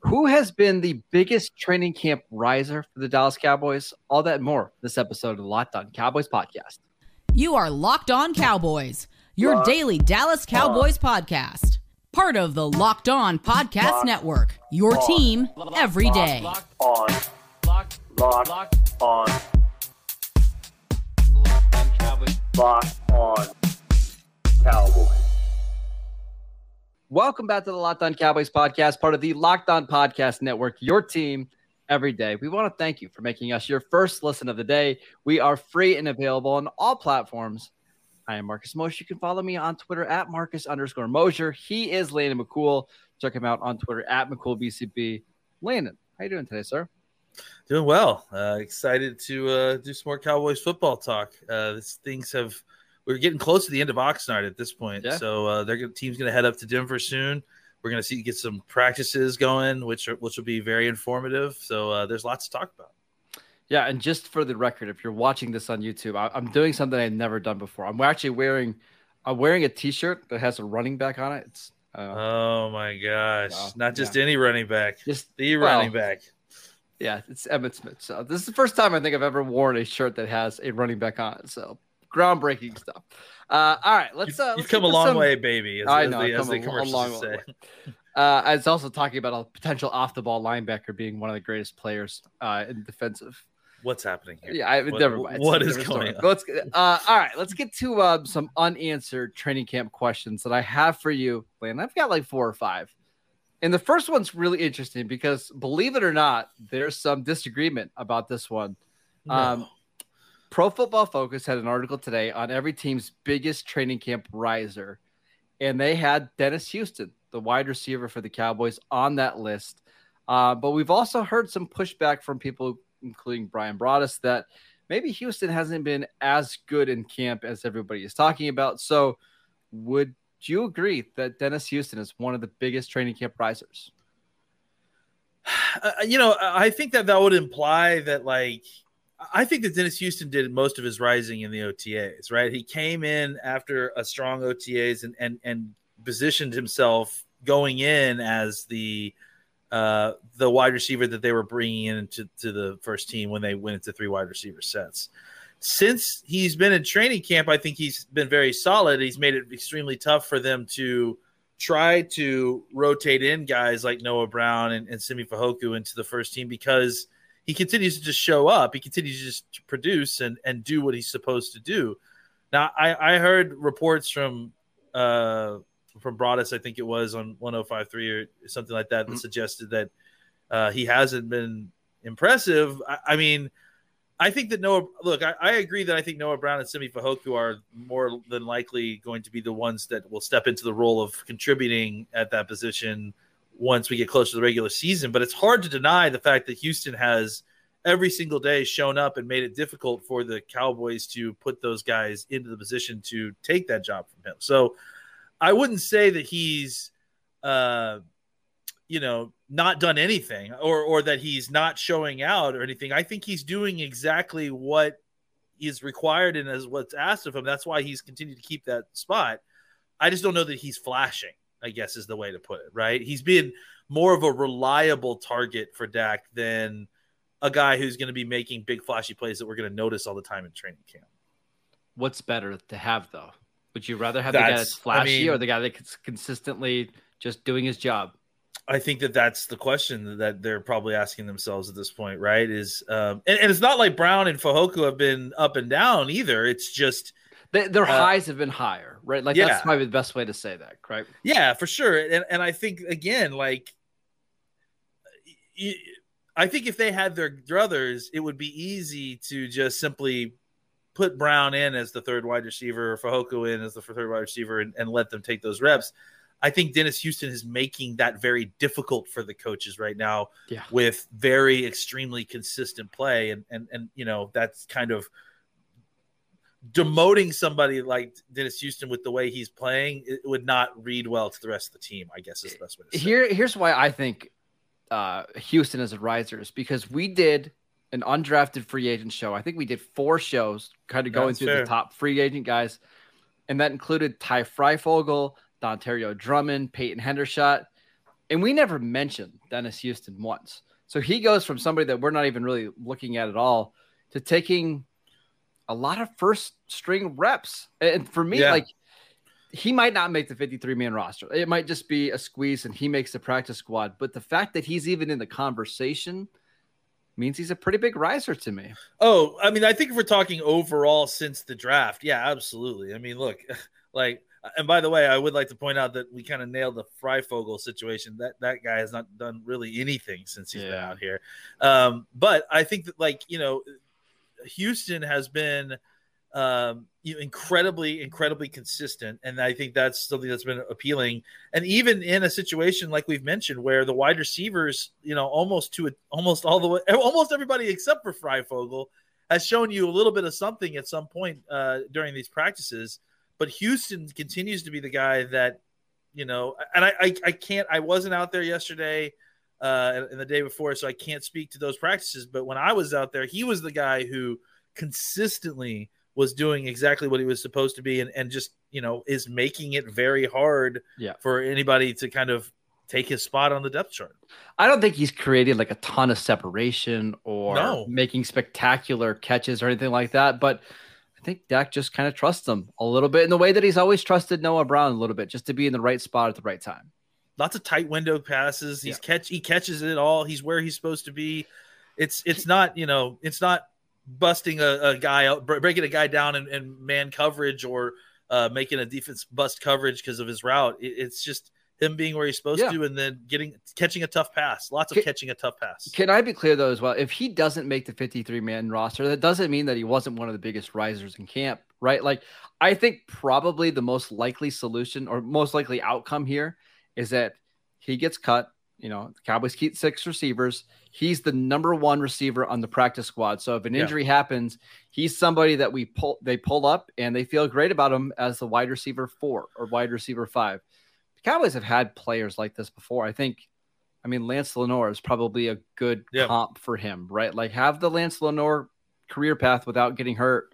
Who has been the biggest training camp riser for the Dallas Cowboys? All that and more this episode of the Locked On Cowboys podcast. You are Locked On Cowboys, your Locked daily Dallas Cowboys on. podcast. Part of the Locked On Podcast Locked Network. Your on. team every day. Locked on. Locked, Locked, Locked on. Locked on Cowboys. Locked on Cowboys. Welcome back to the Locked On Cowboys podcast, part of the Locked On Podcast Network, your team every day. We want to thank you for making us your first listen of the day. We are free and available on all platforms. I am Marcus Mosher. You can follow me on Twitter at Marcus underscore Mosher. He is Landon McCool. Check him out on Twitter at McCoolBCB. Landon, how you doing today, sir? Doing well. Uh, excited to uh, do some more Cowboys football talk. Uh, this, things have – we're getting close to the end of Oxnard at this point. Yeah. So uh, their team's going to head up to Denver soon. We're going to see get some practices going, which are, which will be very informative. So uh, there's lots to talk about. Yeah, and just for the record, if you're watching this on YouTube, I, am doing something I've never done before. I'm actually wearing I'm wearing a T-shirt that has a running back on it. It's uh, oh my gosh, not just yeah. any running back, just the well, running back. Yeah, it's Emmitt Smith. So this is the first time I think I've ever worn a shirt that has a running back on it. So groundbreaking stuff. Uh, all right, let's. Uh, You've come a long some... way, baby. As, I know. As the, as a, a long say. way. Uh, I was also talking about a potential off the ball linebacker being one of the greatest players uh, in defensive. What's happening here? Yeah, I, what, never mind. What is going on? Let's, uh, all right, let's get to uh, some unanswered training camp questions that I have for you, Lane. I've got like four or five. And the first one's really interesting because, believe it or not, there's some disagreement about this one. No. Um, Pro Football Focus had an article today on every team's biggest training camp riser, and they had Dennis Houston, the wide receiver for the Cowboys, on that list. Uh, but we've also heard some pushback from people, including Bryan Broaddus, that maybe Houston hasn't been as good in camp as everybody is talking about. So, would you agree that Dennis Houston is one of the biggest training camp risers? Uh, you know, I think that that would imply that like I think that Dennis Houston did most of his rising in the OTAs, right? He came in after a strong OTAs and and and positioned himself going in as the uh, the wide receiver that they were bringing into to the first team when they went into three wide receiver sets. Since he's been in training camp, I think he's been very solid. He's made it extremely tough for them to try to rotate in guys like Noah Brown and, and Simi Fehoko into the first team because – he continues to just show up. He continues to just produce and and do what he's supposed to do. Now, I I heard reports from uh from Broaddus, I think it was on 105.3 or something like that, that mm-hmm. suggested that uh, he hasn't been impressive. I, I, mean, I think that Noah. Look, I, I, agree that I think Noah Brown and Simi Fehoko are more than likely going to be the ones that will step into the role of contributing at that position once we get closer to the regular season. But it's hard to deny the fact that Houston has every single day shown up and made it difficult for the Cowboys to put those guys into the position to take that job from him. So I wouldn't say that he's, uh, you know, not done anything or or that he's not showing out or anything. I think he's doing exactly what is required and as what's asked of him. That's why he's continued to keep that spot. I just don't know that he's flashing. I guess is the way to put it, right? He's been more of a reliable target for Dak than a guy who's going to be making big flashy plays that we're going to notice all the time in training camp. What's better to have though? Would you rather have that's, the guy that's flashy I mean, or the guy that's consistently just doing his job? I think that that's the question that they're probably asking themselves at this point, right? Is um, and, and, it's not like Brown and Fehoko have been up and down either. It's just they, their uh, highs have been higher, right? Like yeah. that's probably the best way to say that, right? Yeah, for sure. And and I think again, like, I think if they had their druthers, it would be easy to just simply put Brown in as the third wide receiver or Fehoko in as the third wide receiver and, and let them take those reps. I think Dennis Houston is making that very difficult for the coaches right now yeah. with very extremely consistent play. And, and, and, you know, that's kind of demoting somebody like Dennis Houston with the way he's playing, it would not read well to the rest of the team. I guess is the best way to say. Here, here's why I think uh, Houston is a riser is because we did an undrafted free agent show. I think we did four shows, kind of going That's through fair. the top free agent guys, and that included Ty Fryfogle, Dontario Drummond, Peyton Hendershot. And we never mentioned Dennis Houston once. So he goes from somebody that we're not even really looking at at all to taking a lot of first string reps. And for me, yeah. like he might not make the 53 man roster. It might just be a squeeze and he makes the practice squad. But the fact that he's even in the conversation means he's a pretty big riser to me. Oh, I mean, I think if we're talking overall since the draft, yeah, absolutely. I mean, look, like, and by the way, I would like to point out that we kind of nailed the Fryfogle situation. That that guy has not done really anything since he's yeah. been out here. Um, but I think that, like, you know, Houston has been um, incredibly, incredibly consistent, and I think that's something that's been appealing. And even in a situation like we've mentioned, where the wide receivers, you know, almost to almost all the way, almost everybody except for Fryfogle has shown you a little bit of something at some point uh, during these practices. But Houston continues to be the guy that, you know, and I, I, I can't, I wasn't out there yesterday uh, and the day before, so I can't speak to those practices. But when I was out there, he was the guy who consistently was doing exactly what he was supposed to be and, and just you know is making it very hard yeah. for anybody to kind of take his spot on the depth chart. I don't think he's created like a ton of separation or no. making spectacular catches or anything like that, but I think Dak just kind of trusts him a little bit in the way that he's always trusted Noah Brown a little bit, just to be in the right spot at the right time. Lots of tight window passes. He's yeah. catch he catches it all. He's where he's supposed to be. It's it's not you know it's not busting a, a guy out, breaking a guy down in, in man coverage or uh, making a defense bust coverage because of his route. It, it's just him being where he's supposed yeah. to and then getting catching a tough pass. Lots of can, catching a tough pass. Can I be clear though as well? If he doesn't make the 53 man roster, that doesn't mean that he wasn't one of the biggest risers in camp, right? Like I think probably the most likely solution or most likely outcome here is that he gets cut. You know, the Cowboys keep six receivers he's the number one receiver on the practice squad. So if an injury yeah. happens, he's somebody that we pull they pull up and they feel great about him as the wide receiver four or wide receiver five. The Cowboys have had players like this before. I think I mean Lance Lenoir is probably a good yeah. comp for him, right? Like have the Lance Lenoir career path without getting hurt.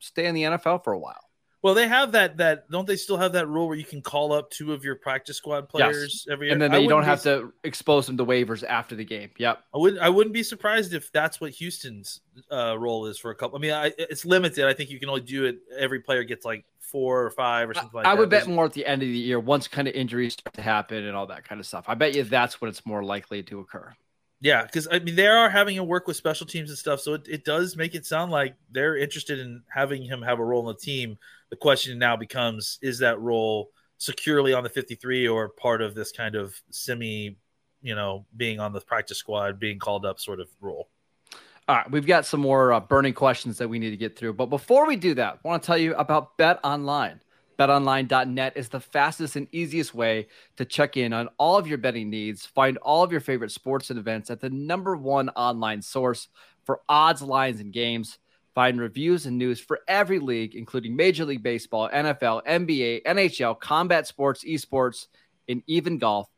Stay in the NFL for a while. Well, they have that. That don't they still have that rule where you can call up two of your practice squad players yes. every year, and then you don't have to expose them to waivers after the game. Yep. I wouldn't. I wouldn't be surprised if that's what Houston's uh, role is for a couple. I mean, I, it's limited. I think you can only do it. Every player gets like four or five or something like I, that. I would bet more at the end of the year once kind of injuries start to happen and all that kind of stuff. I bet you that's when it's more likely to occur. Yeah, because I mean they are having him work with special teams and stuff, so it, it does make it sound like they're interested in having him have a role in the team. The question now becomes: Is that role securely on the 53 or part of this kind of semi, you know, being on the practice squad, being called up sort of role? All right, we've got some more uh, burning questions that we need to get through, but before we do that, I want to tell you about Bet Online. BetOnline.net is the fastest and easiest way to check in on all of your betting needs. Find all of your favorite sports and events at the number one online source for odds, lines, and games. Find reviews and news for every league, including Major League Baseball, NFL, NBA, NHL, combat sports, esports, and even golf.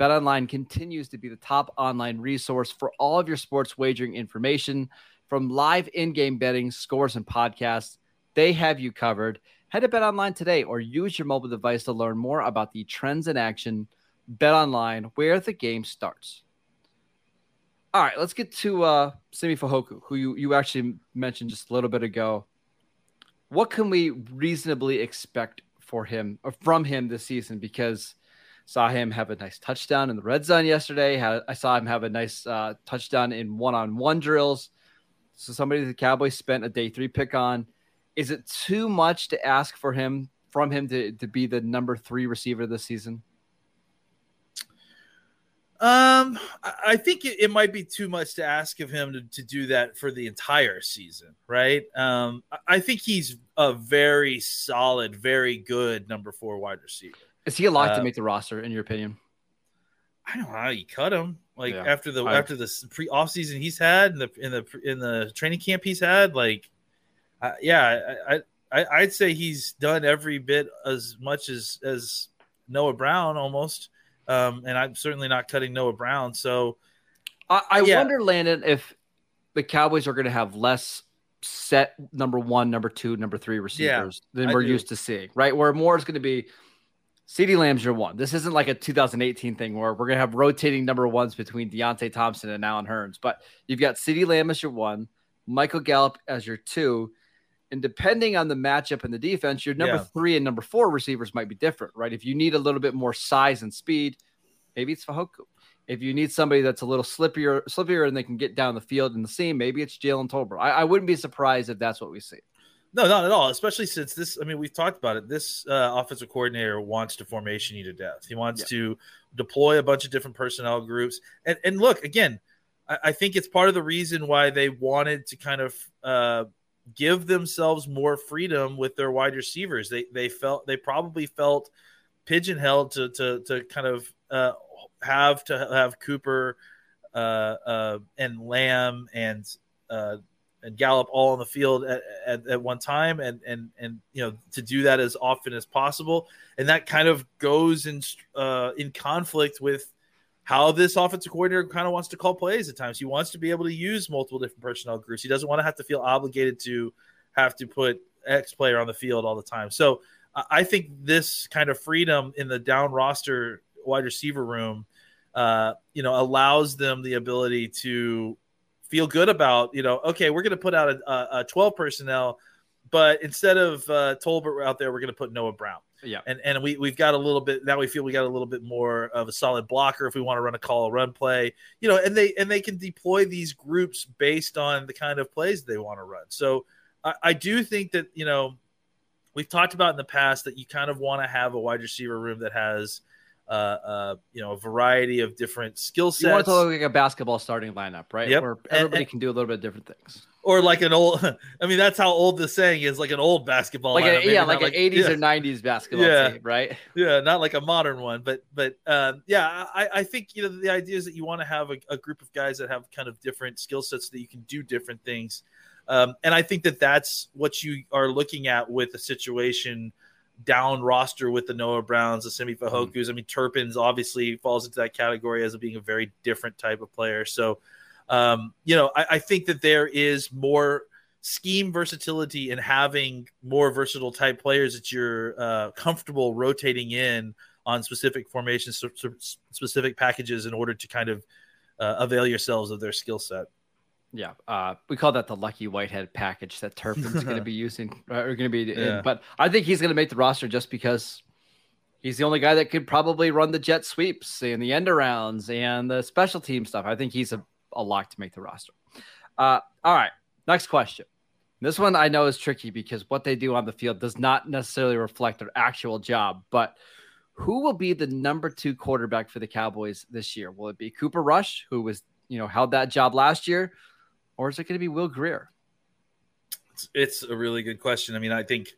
BetOnline continues to be the top online resource for all of your sports wagering information from live in game betting, scores, and podcasts. They have you covered. Head to Bet Online today or use your mobile device to learn more about the trends in action. Bet Online, where the game starts. All right, let's get to uh, Simi Fehoko, who you, you actually mentioned just a little bit ago. What can we reasonably expect for him or from him this season? Because saw him have a nice touchdown in the red zone yesterday. Had, I saw him have a nice uh, touchdown in one-on-one drills. So somebody the Cowboys spent a day three pick on is it too much to ask for him from him to, to be the number three receiver this season? Um, I think it, it, might be too much to ask of him to, to do that for the entire season, right? Um, I think he's a very solid, very good number four wide receiver. Is he a lock uh, to make the roster, in your opinion? I don't know how you cut him. Like yeah, after the I, after the pre offseason he's had in the in the in the training camp he's had, like uh, yeah, I, I I'd say he's done every bit as much as as Noah Brown almost, um, and I'm certainly not cutting Noah Brown. So I, I yeah. wonder, Landon, if the Cowboys are going to have less set number one, number two, number three receivers yeah, than we're used to seeing, right? Where more is going to be CeeDee Lamb's your one. This isn't like a 2018 thing where we're gonna have rotating number ones between Deonte Thompson and Allen Hurns, but you've got CeeDee Lamb as your one, Michael Gallup as your two, and depending on the matchup and the defense, your number yeah. three and number four receivers might be different, right? If you need a little bit more size and speed, maybe it's Fehoko. If you need somebody that's a little slippier, slippier, and they can get down the field in the seam, maybe it's Jalen Tolbert. I, I wouldn't be surprised if that's what we see. No, not at all. Especially since this, I mean, we've talked about it. This uh, offensive coordinator wants to formation you to death. He wants yeah. to deploy a bunch of different personnel groups. And, and look, again, I, I, think it's part of the reason why they wanted to kind of uh, give themselves more freedom with their wide receivers. They they felt they probably felt pigeonholed to to to kind of uh, have to have Cooper uh, uh, and Lamb and uh, and Gallup all on the field at, at, at, one time and and and you know to do that as often as possible and that kind of goes in uh, in conflict with how this offensive coordinator kind of wants to call plays at times. He wants to be able to use multiple different personnel groups. He doesn't want to have to feel obligated to have to put X player on the field all the time. So I think this kind of freedom in the down roster wide receiver room uh, you know allows them the ability to feel good about, you know, okay, we're going to put out a, a, 12 personnel, but instead of uh, Tolbert out there, we're going to put Noah Brown. Yeah. And and we we've got a little bit now we feel we got a little bit more of a solid blocker if we want to run a call a run play. You know, and they and they can deploy these groups based on the kind of plays they want to run. So I, I do think that, you know, we've talked about in the past that you kind of want to have a wide receiver room that has – uh, uh, you know, a variety of different skill sets. You want to look like a basketball starting lineup, right? Yep. Where everybody and, and, can do a little bit of different things. Or like an old, I mean, that's how old the saying is, like an old basketball, like a, yeah, like an like, 80s yeah. or 90s basketball yeah. team, right? Yeah, not like a modern one, but but uh, yeah, I, I think you know the idea is that you want to have a, a group of guys that have kind of different skill sets that you can do different things, um, and I think that that's what you are looking at with a situation down roster with the Noah Browns, the Simi Fehokos. Mm-hmm. I mean, Turpins obviously falls into that category as being a very different type of player. So, um, you know, I, I, think that there is more scheme versatility in having more versatile type players that you're uh, comfortable rotating in on specific formations, specific packages in order to kind of uh, avail yourselves of their skill set. Yeah, uh, we call that the Lucky Whitehead package that Turpin's going to be using, uh, or going to be. Yeah. In. But I think he's going to make the roster just because he's the only guy that could probably run the jet sweeps and the end arounds and the special team stuff. I think he's a, a lock to make the roster. Uh, all right, next question. This one I know is tricky because what they do on the field does not necessarily reflect their actual job. But who will be the number two quarterback for the Cowboys this year? Will it be Cooper Rush, who was you know held that job last year? or is it going to be Will Grier? It's, it's a really good question. I mean, I think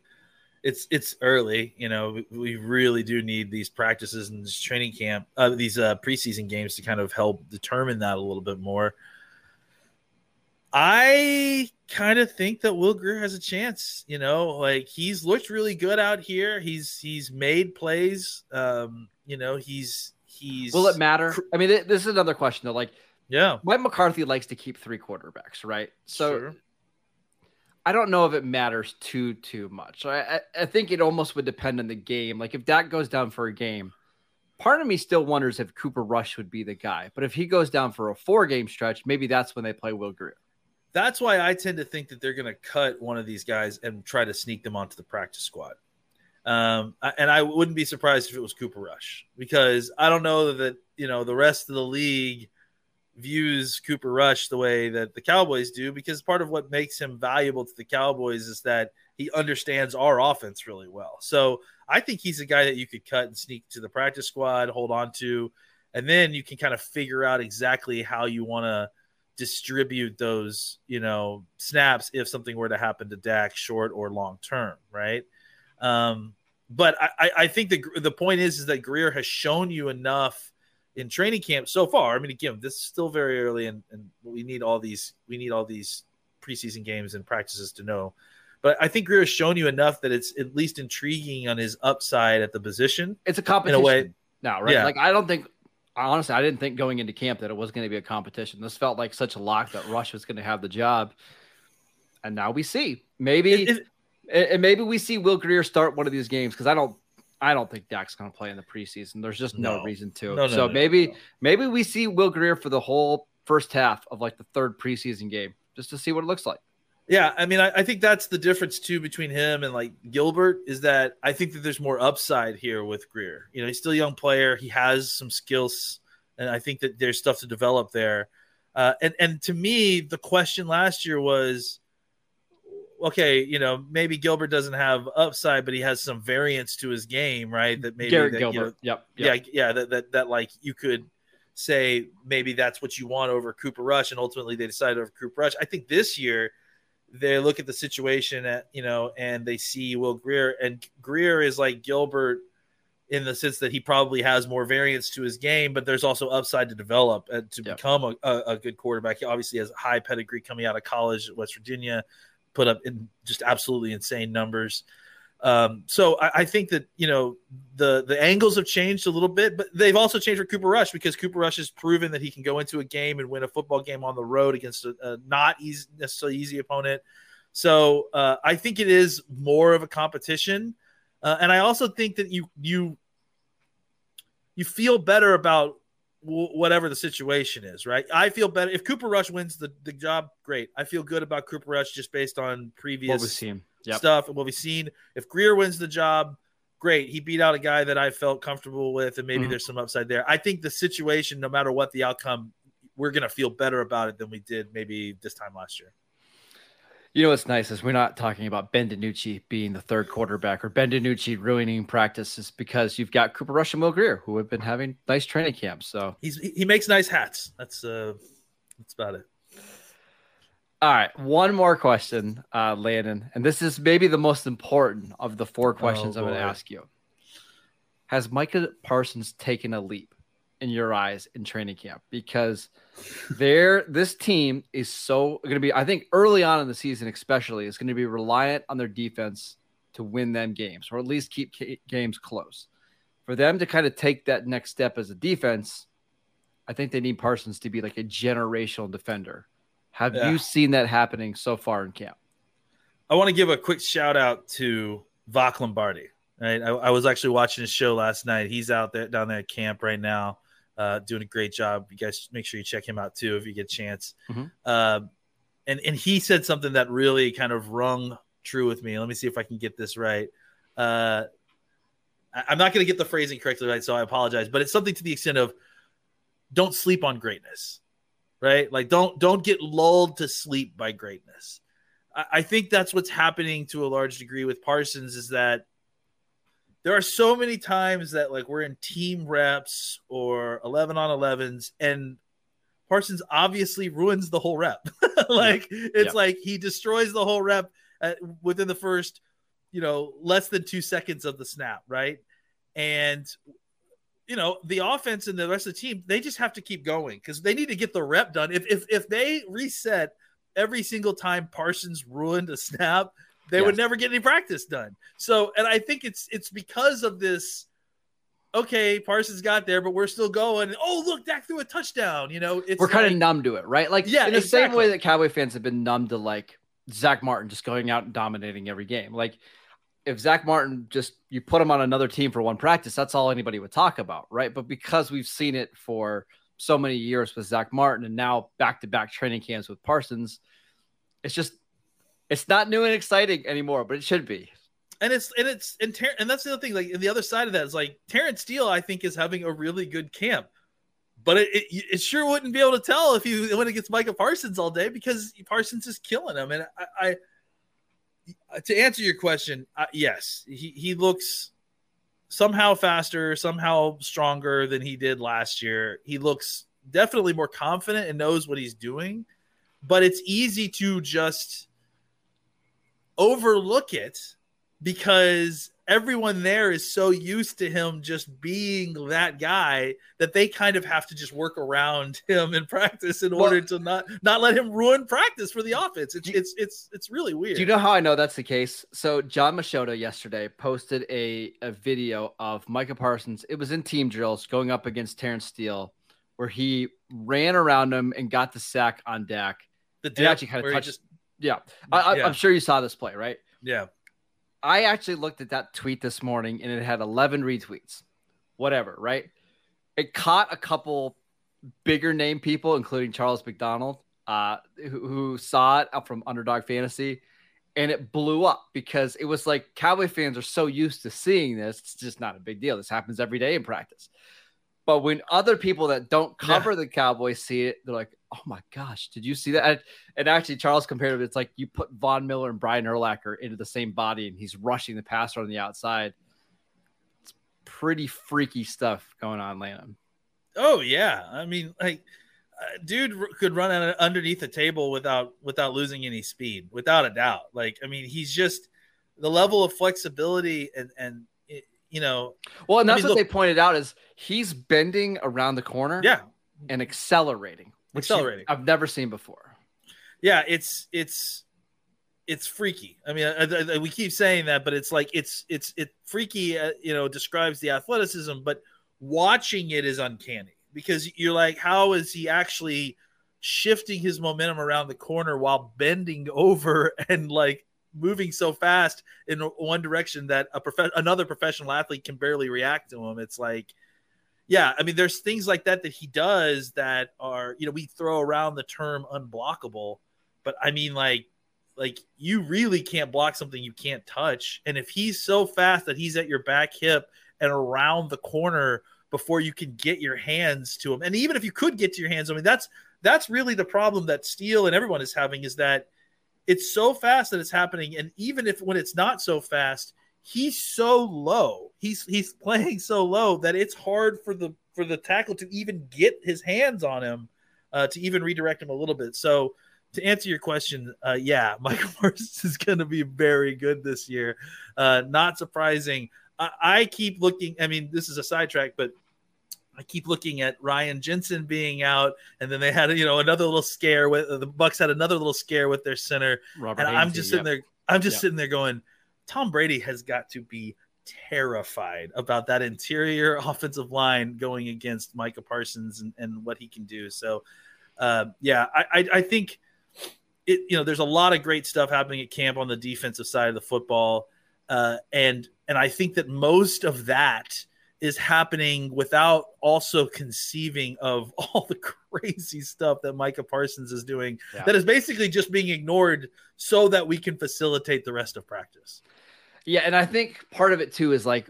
it's it's early. You know, we really do need these practices and this training camp, uh, these uh, preseason games to kind of help determine that a little bit more. I kind of think that Will Grier has a chance. You know, like he's looked really good out here. He's he's made plays. Um, you know, he's he's. Will it matter? I mean, this is another question though. Like, yeah. Mike McCarthy likes to keep three quarterbacks, right? So sure. I don't know if it matters too too much. I, I, think it almost would depend on the game. Like if Dak goes down for a game, part of me still wonders if Cooper Rush would be the guy. But if he goes down for a four game stretch, maybe that's when they play Will Grier. That's why I tend to think that they're going to cut one of these guys and try to sneak them onto the practice squad. Um, and I wouldn't be surprised if it was Cooper Rush because I don't know that you know the rest of the league views Cooper Rush the way that the Cowboys do because part of what makes him valuable to the Cowboys is that he understands our offense really well. So I think he's a guy that you could cut and sneak to the practice squad, hold on to, and then you can kind of figure out exactly how you want to distribute those, you know, snaps if something were to happen to Dak short or long term, right? Um, but I, I think the the point is is that Grier has shown you enough in training camp so far. I mean, again, this is still very early, and, and we need all these we need all these preseason games and practices to know. But I think Grier has shown you enough that it's at least intriguing on his upside at the position. It's a competition in a way now, right? Yeah. Like I don't think honestly, I didn't think going into camp that it was going to be a competition. This felt like such a lock that Rush was going to have the job, and now we see maybe. It, it, and maybe we see Will Grier start one of these games because I don't I don't think Dak's going to play in the preseason. There's just no, No. reason to. No, no, so maybe maybe we see Will Grier for the whole first half of like the third preseason game just to see what it looks like. Yeah, I mean, I, I think that's the difference too between him and like Gilbert is that I think that there's more upside here with Grier. You know, he's still a young player. He has some skills, and I think that there's stuff to develop there. Uh, and and to me, the question last year was, okay, you know, maybe Gilbert doesn't have upside, but he has some variance to his game, right? That maybe Garrett that, you know, Gilbert. yep. yep. yeah, yeah, that, that that like you could say maybe that's what you want over Cooper Rush, and ultimately they decided over Cooper Rush. I think this year they look at the situation at you know, and they see Will Grier, and Grier is like Gilbert in the sense that he probably has more variance to his game, but there's also upside to develop and to Yep. become a, a, a good quarterback. He obviously has high pedigree coming out of college at West Virginia, put up in just absolutely insane numbers. Um, so I, I think that you know the the angles have changed a little bit, but they've also changed for Cooper Rush because Cooper Rush has proven that he can go into a game and win a football game on the road against a, a not easy, necessarily easy opponent. So uh, I think it is more of a competition, uh, and I also think that you you you feel better about whatever the situation is, right? I feel better if Cooper Rush wins the, the job. Great, I feel good about Cooper Rush just based on previous What we've seen. Yep. stuff and what we've seen. If Grier wins the job, great. He beat out a guy that I felt comfortable with, and maybe Mhm. there's some upside there. I think the situation, no matter what the outcome, we're gonna feel better about it than we did maybe this time last year. You know what's nice is we're not talking about Ben DiNucci being the third quarterback or Ben DiNucci ruining practices because you've got Cooper Rush and Will Grier who have been having nice training camps. So He's he makes nice hats. That's uh that's about it. All right, one more question, uh, Landon, and this is maybe the most important of the four questions I'm going to ask you. Has Micah Parsons taken a leap in your eyes in training camp? Because there, this team is so going to be. I think early on in the season, especially, is going to be reliant on their defense to win them games, or at least keep ca- games close. For them to kind of take that next step as a defense, I think they need Parsons to be like a generational defender. Have Yeah. you seen that happening so far in camp? I want to give a quick shout out to Vach Lombardi. Right, I, I was actually watching his show last night. He's out there down there at camp right now, uh, doing a great job. You guys make sure you check him out too if you get a chance. Mhm. Uh, and and he said something that really kind of rung true with me. Let me see if I can get this right. Uh, I- I'm not going to get the phrasing correctly right, so I apologize. But it's something to the extent of don't sleep on greatness, right? Like don't don't get lulled to sleep by greatness. I, I think that's what's happening to a large degree with Parsons is that there are so many times that like we're in team reps or 11 on 11s and Parsons obviously ruins the whole rep. like it's Yeah. like he destroys the whole rep at, within the first, you know, less than 2 seconds of the snap, right? And you know, the offense and the rest of the team, they just have to keep going cuz they need to get the rep done. If if if they reset every single time Parsons ruined a snap, they would never get any practice done. So, and I think it's it's because of this. Okay, Parsons got there, but we're still going. Oh, look, Dak threw a touchdown. You know, it's We're kind like- of numb to it, right? Like Yeah, in the same way that Cowboy fans have been numb to like Zach Martin just going out and dominating every game. Like if Zach Martin just you put him on another team for one practice, that's all anybody would talk about, right? But because we've seen it for so many years with Zach Martin and now back to back training camps with Parsons, it's just it's not new and exciting anymore, but it should be. and it's and it's and Ter- and that's the other thing. Like and the other side of that is like Terence Steele, I think, is having a really good camp, but it, it, it sure wouldn't be able to tell if he went against Micah Parsons all day because Parsons is killing him. And I, I to answer your question, uh, yes, he he looks somehow faster, somehow stronger than he did last year. He looks definitely more confident and knows what he's doing, but it's easy to just overlook it because everyone there is so used to him just being that guy that they kind of have to just work around him in practice in Well- order to not not let him ruin practice for the offense. It's it's it's it's really weird. Do you know how I know that's the case? So John Machota yesterday posted a, a video of Micah Parsons. It was in team drills going up against Terence Steele, where he ran around him and got the sack on Dak. the dip actually kind of touched. just yeah, I, I, Yeah. I'm sure you saw this play, right? yeah. I actually looked at that tweet this morning and it had 11 retweets. Whatever, right? It caught a couple bigger name people, including Charles McDonald, uh, who, who saw it from Underdog Fantasy, and it blew up because it was like Cowboy fans are so used to seeing this, it's just not a big deal. This happens every day in practice. But when other people that don't cover yeah. the Cowboys see it, they're like, "Oh my gosh, did you see that?" And, actually, Charles compared it. It's like you put Von Miller and Brian Urlacher into the same body, and he's rushing the passer on the outside. It's pretty freaky stuff going on, Landon. Oh yeah, I mean, like, uh, dude could run underneath the table without without losing any speed, without a doubt. Like, I mean, he's just the level of flexibility and and you know. Well, and that's I mean, what look, they pointed out is he's bending around the corner, yeah, and accelerating, accelerating. I've never seen before. Yeah, it's it's it's freaky. I mean, I, I, we keep saying that, but it's like it's it's it freaky. Uh, you know, describes the athleticism, but watching it is uncanny because you're like, how is he actually shifting his momentum around the corner while bending over and like moving so fast in one direction that a prof- another professional athlete can barely react to him? It's like, yeah, I mean, there's things like that that he does that are, you know, we throw around the term unblockable, but I mean, like, like you really can't block something you can't touch. And if he's so fast that he's at your back hip and around the corner before you can get your hands to him. And even if you could get to your hands, I mean that's that's really the problem that Steele and everyone is having is that it's so fast that it's happening. And even if when it's not so fast, he's so low. He's he's playing so low that it's hard for the for the tackle to even get his hands on him uh, to even redirect him a little bit. So to answer your question, uh, yeah, Michael Morris is going to be very good this year. Uh, not surprising. I, I keep looking. I mean, this is a sidetrack, but I keep looking at Ryan Jensen being out, and then they had you know another little scare with the Bucks had another little scare with their center, Robert and I'm just sitting yep. there. I'm just yep. sitting there going, Tom Brady has got to be terrified about that interior offensive line going against Micah Parsons and, and what he can do. So, uh, yeah, I, I, I think it. You know, there's a lot of great stuff happening at camp on the defensive side of the football, uh, and and I think that most of that is happening without also conceiving of all the crazy stuff that Micah Parsons is doing yeah. that is basically just being ignored so that we can facilitate the rest of practice. Yeah, and I think part of it too is like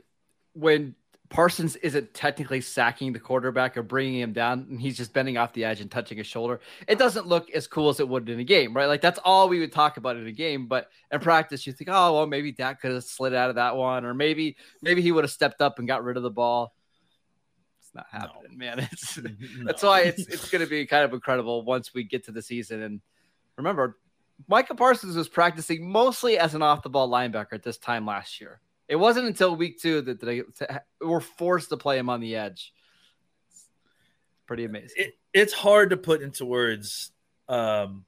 when Parsons isn't technically sacking the quarterback or bringing him down, and he's just bending off the edge and touching his shoulder. It doesn't look as cool as it would in a game, right? Like that's all we would talk about in a game. But in practice, you think, oh well, maybe Dak could have slid out of that one, or maybe maybe he would have stepped up and got rid of the ball. It's not happening, no. man. It's no. that's why it's it's going to be kind of incredible once we get to the season. And remember, Micah Parsons was practicing mostly as an off the ball linebacker at this time last year. It wasn't until week two that they were forced to play him on the edge. Pretty amazing. It, it's hard to put into words um,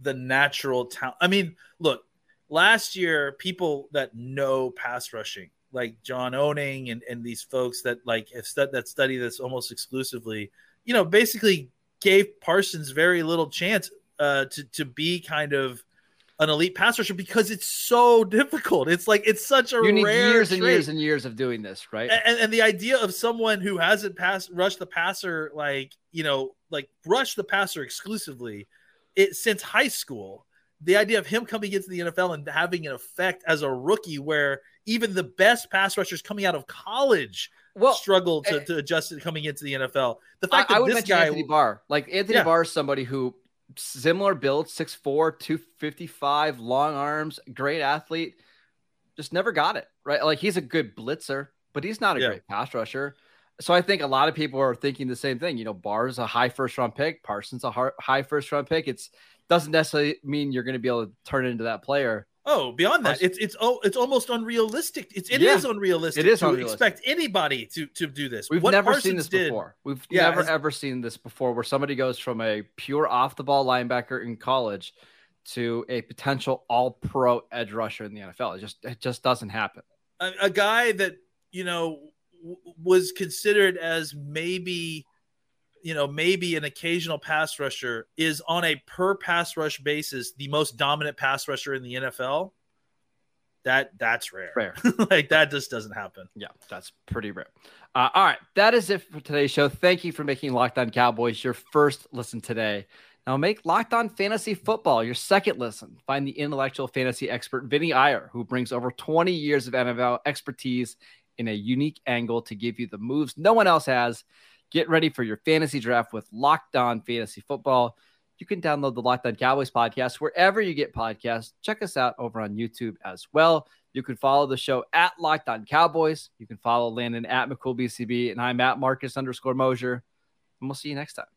the natural talent. I mean, look, last year, people that know pass rushing, like John Owning and, and these folks that like have stud- that study this almost exclusively, you know, basically gave Parsons very little chance uh, to to be kind of an elite pass rusher because it's so difficult. It's like it's such a you need years trait. and years and years of doing this, right? And, and the idea of someone who hasn't passed rushed the passer like you know like rush the passer exclusively it since high school. The idea of him coming into the NFL and having an effect as a rookie, where even the best pass rushers coming out of college well, struggle to, uh, to adjust it coming into the NFL. The fact I, that I would this guy, Anthony Barr, like Anthony yeah. Barr, is somebody who similar build, 6'4, 255, long arms, great athlete. Just never got it, right? Like he's a good blitzer, but he's not a yeah. great pass rusher. So I think a lot of people are thinking the same thing. You know, Barr's a high first round pick, Parsons a high first round pick. It's doesn't necessarily mean you're going to be able to turn into that player. Oh, beyond that, it's it's oh, it's almost unrealistic. It's it yeah, is unrealistic. It is to unrealistic. expect anybody to to do this. We've what never Parsons seen this did, before. We've yeah, never ever seen this before, where somebody goes from a pure off the ball linebacker in college to a potential All Pro edge rusher in the NFL. It just it just doesn't happen. A, a guy that you know w- was considered as maybe you know, maybe an occasional pass rusher is on a per pass rush basis the most dominant pass rusher in the NFL. that that's rare. Rare. like that just doesn't happen. Yeah, that's pretty rare. Uh, all right, that is it for today's show. Thank you for making Locked On Cowboys your first listen today. Now make Locked On Fantasy Football your second listen. Find the intellectual fantasy expert Vinny Iyer, who brings over 20 years of NFL expertise in a unique angle to give you the moves no one else has. Get ready for your fantasy draft with Locked On Fantasy Football. You can download the Locked On Cowboys podcast wherever you get podcasts. Check us out over on YouTube as well. You can follow the show at Locked On Cowboys. You can follow Landon at McCoolBCB, and I'm at Marcus underscore Mosher. And we'll see you next time.